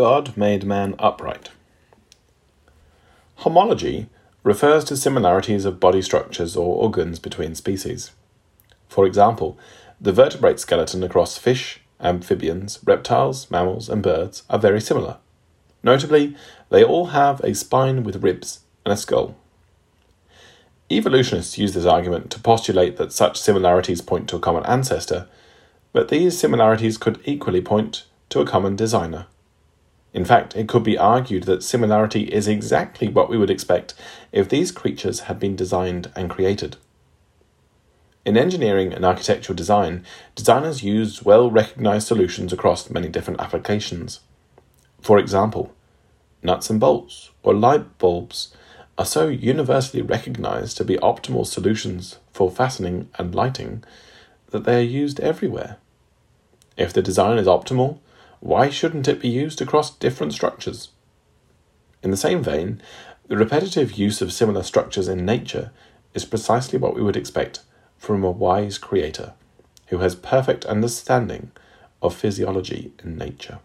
God made man upright. Homology refers to similarities of body structures or organs between species. For example, the vertebrate skeleton across fish, amphibians, reptiles, mammals, and birds are very similar. Notably, they all have a spine with ribs and a skull. Evolutionists use this argument to postulate that such similarities point to a common ancestor, but these similarities could equally point to a common designer. In fact, it could be argued that similarity is exactly what we would expect if these creatures had been designed and created. In engineering and architectural design, designers use well recognized solutions across many different applications. For example, nuts and bolts or light bulbs are so universally recognized to be optimal solutions for fastening and lighting that they are used everywhere. If the design is optimal, why shouldn't it be used across different structures? In the same vein, the repetitive use of similar structures in nature is precisely what we would expect from a wise creator who has perfect understanding of physiology in nature.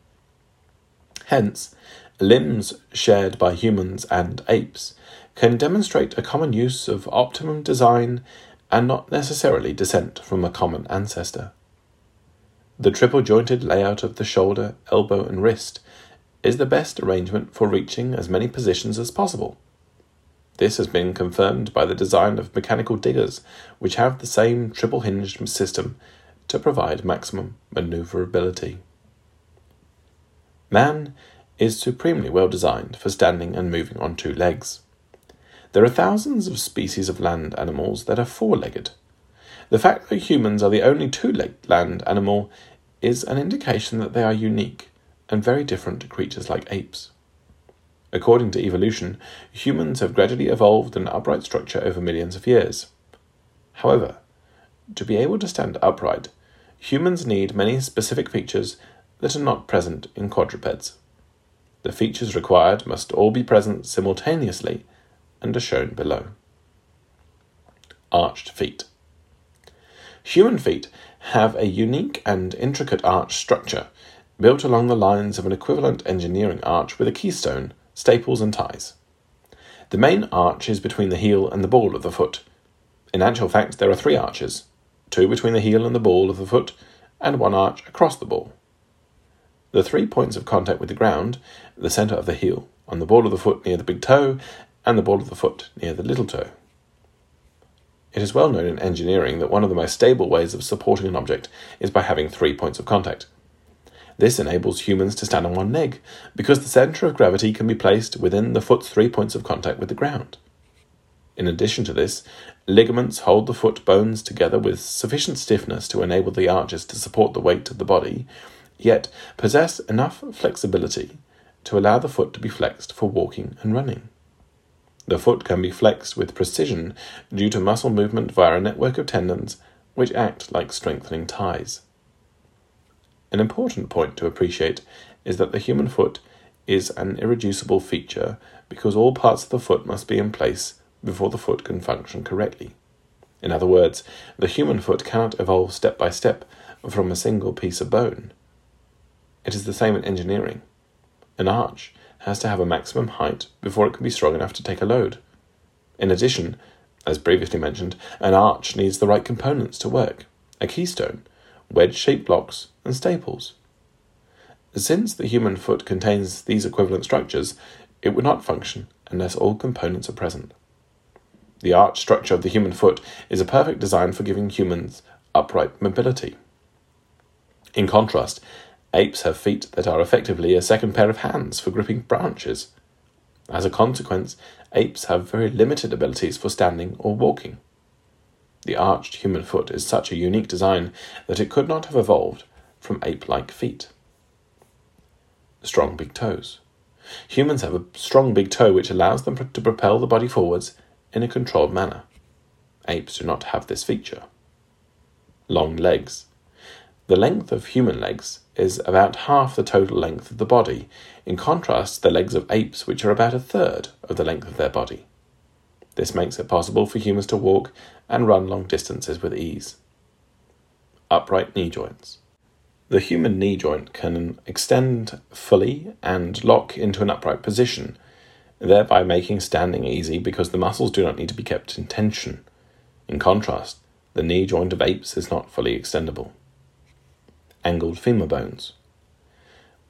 Hence, limbs shared by humans and apes can demonstrate a common use of optimum design and not necessarily descent from a common ancestor. The triple jointed layout of the shoulder, elbow, and wrist is the best arrangement for reaching as many positions as possible. This has been confirmed by the design of mechanical diggers, which have the same triple hinged system to provide maximum maneuverability. Man is supremely well designed for standing and moving on two legs. There are thousands of species of land animals that are four legged, the fact that humans are the only two legged land animal is an indication that they are unique and very different to creatures like apes. According to evolution, humans have gradually evolved an upright structure over millions of years. However, to be able to stand upright, humans need many specific features that are not present in quadrupeds. The features required must all be present simultaneously and are shown below. Arched feet. Human feet have a unique and intricate arch structure, built along the lines of an equivalent engineering arch with a keystone, staples, and ties. The main arch is between the heel and the ball of the foot. In actual fact, there are three arches two between the heel and the ball of the foot, and one arch across the ball. The three points of contact with the ground, the centre of the heel, on the ball of the foot near the big toe, and the ball of the foot near the little toe. It is well known in engineering that one of the most stable ways of supporting an object is by having three points of contact. This enables humans to stand on one leg, because the centre of gravity can be placed within the foot's three points of contact with the ground. In addition to this, ligaments hold the foot bones together with sufficient stiffness to enable the arches to support the weight of the body, yet possess enough flexibility to allow the foot to be flexed for walking and running. The foot can be flexed with precision due to muscle movement via a network of tendons which act like strengthening ties. An important point to appreciate is that the human foot is an irreducible feature because all parts of the foot must be in place before the foot can function correctly. In other words, the human foot cannot evolve step by step from a single piece of bone. It is the same in engineering. An arch has to have a maximum height before it can be strong enough to take a load. In addition, as previously mentioned, an arch needs the right components to work a keystone, wedge shaped blocks, and staples. Since the human foot contains these equivalent structures, it would not function unless all components are present. The arch structure of the human foot is a perfect design for giving humans upright mobility. In contrast, Apes have feet that are effectively a second pair of hands for gripping branches. As a consequence, apes have very limited abilities for standing or walking. The arched human foot is such a unique design that it could not have evolved from ape like feet. Strong big toes. Humans have a strong big toe which allows them to propel the body forwards in a controlled manner. Apes do not have this feature. Long legs. The length of human legs is about half the total length of the body, in contrast to the legs of apes, which are about a third of the length of their body. This makes it possible for humans to walk and run long distances with ease. Upright knee joints. The human knee joint can extend fully and lock into an upright position, thereby making standing easy because the muscles do not need to be kept in tension. In contrast, the knee joint of apes is not fully extendable. Angled femur bones.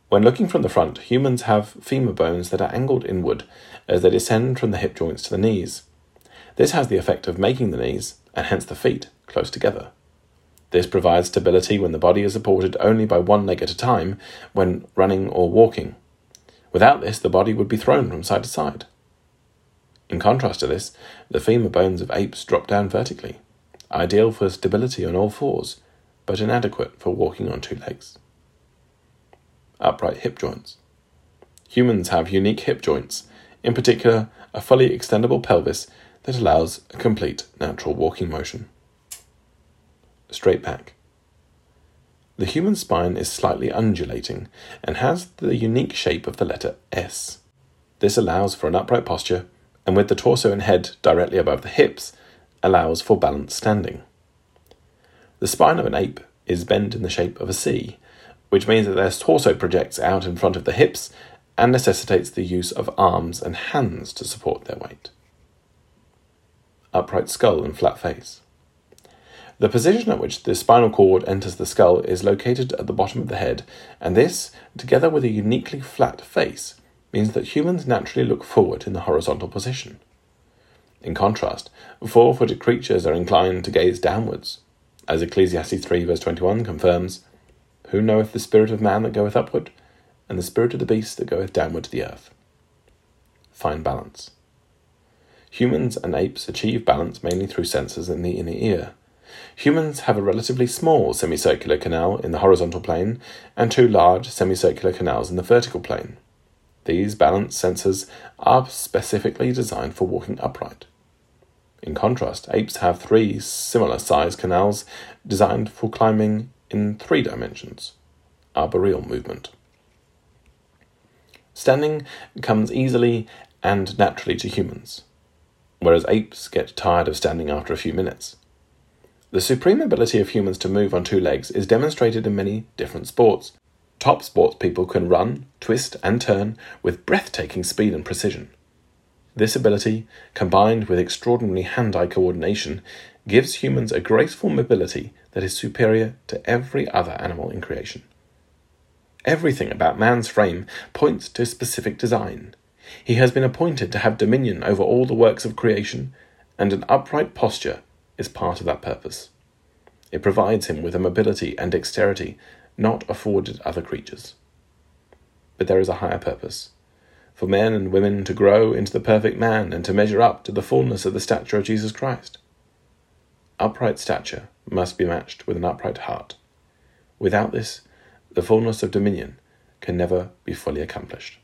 When looking from the front, humans have femur bones that are angled inward as they descend from the hip joints to the knees. This has the effect of making the knees, and hence the feet, close together. This provides stability when the body is supported only by one leg at a time when running or walking. Without this, the body would be thrown from side to side. In contrast to this, the femur bones of apes drop down vertically, ideal for stability on all fours, but inadequate for walking on two legs. Upright hip joints. Humans have unique hip joints, in particular, a fully extendable pelvis that allows a complete natural walking motion. Straight back. The human spine is slightly undulating and has the unique shape of the letter S. This allows for an upright posture, and with the torso and head directly above the hips, allows for balanced standing. The spine of an ape is bent in the shape of a C, which means that their torso projects out in front of the hips and necessitates the use of arms and hands to support their weight. Upright skull and flat face. The position at which the spinal cord enters the skull is located at the bottom of the head, and this, together with a uniquely flat face, means that humans naturally look forward in the horizontal position. In contrast, four footed creatures are inclined to gaze downwards. As Ecclesiastes 3 verse 21 confirms, Who knoweth the spirit of man that goeth upward, and the spirit of the beast that goeth downward to the earth? Fine balance. Humans and apes achieve balance mainly through sensors in the inner ear. Humans have a relatively small semicircular canal in the horizontal plane and two large semicircular canals in the vertical plane. These balance sensors are specifically designed for walking upright. In contrast, apes have three similar sized canals designed for climbing in three dimensions arboreal movement. Standing comes easily and naturally to humans, whereas apes get tired of standing after a few minutes. The supreme ability of humans to move on two legs is demonstrated in many different sports. Top sports people can run, twist, and turn with breathtaking speed and precision. This ability, combined with extraordinary hand eye coordination, gives humans a graceful mobility that is superior to every other animal in creation. Everything about man's frame points to specific design. He has been appointed to have dominion over all the works of creation, and an upright posture is part of that purpose. It provides him with a mobility and dexterity not afforded other creatures. But there is a higher purpose for men and women to grow into the perfect man and to measure up to the fullness of the stature of Jesus Christ. Upright stature must be matched with an upright heart. Without this, the fullness of dominion can never be fully accomplished.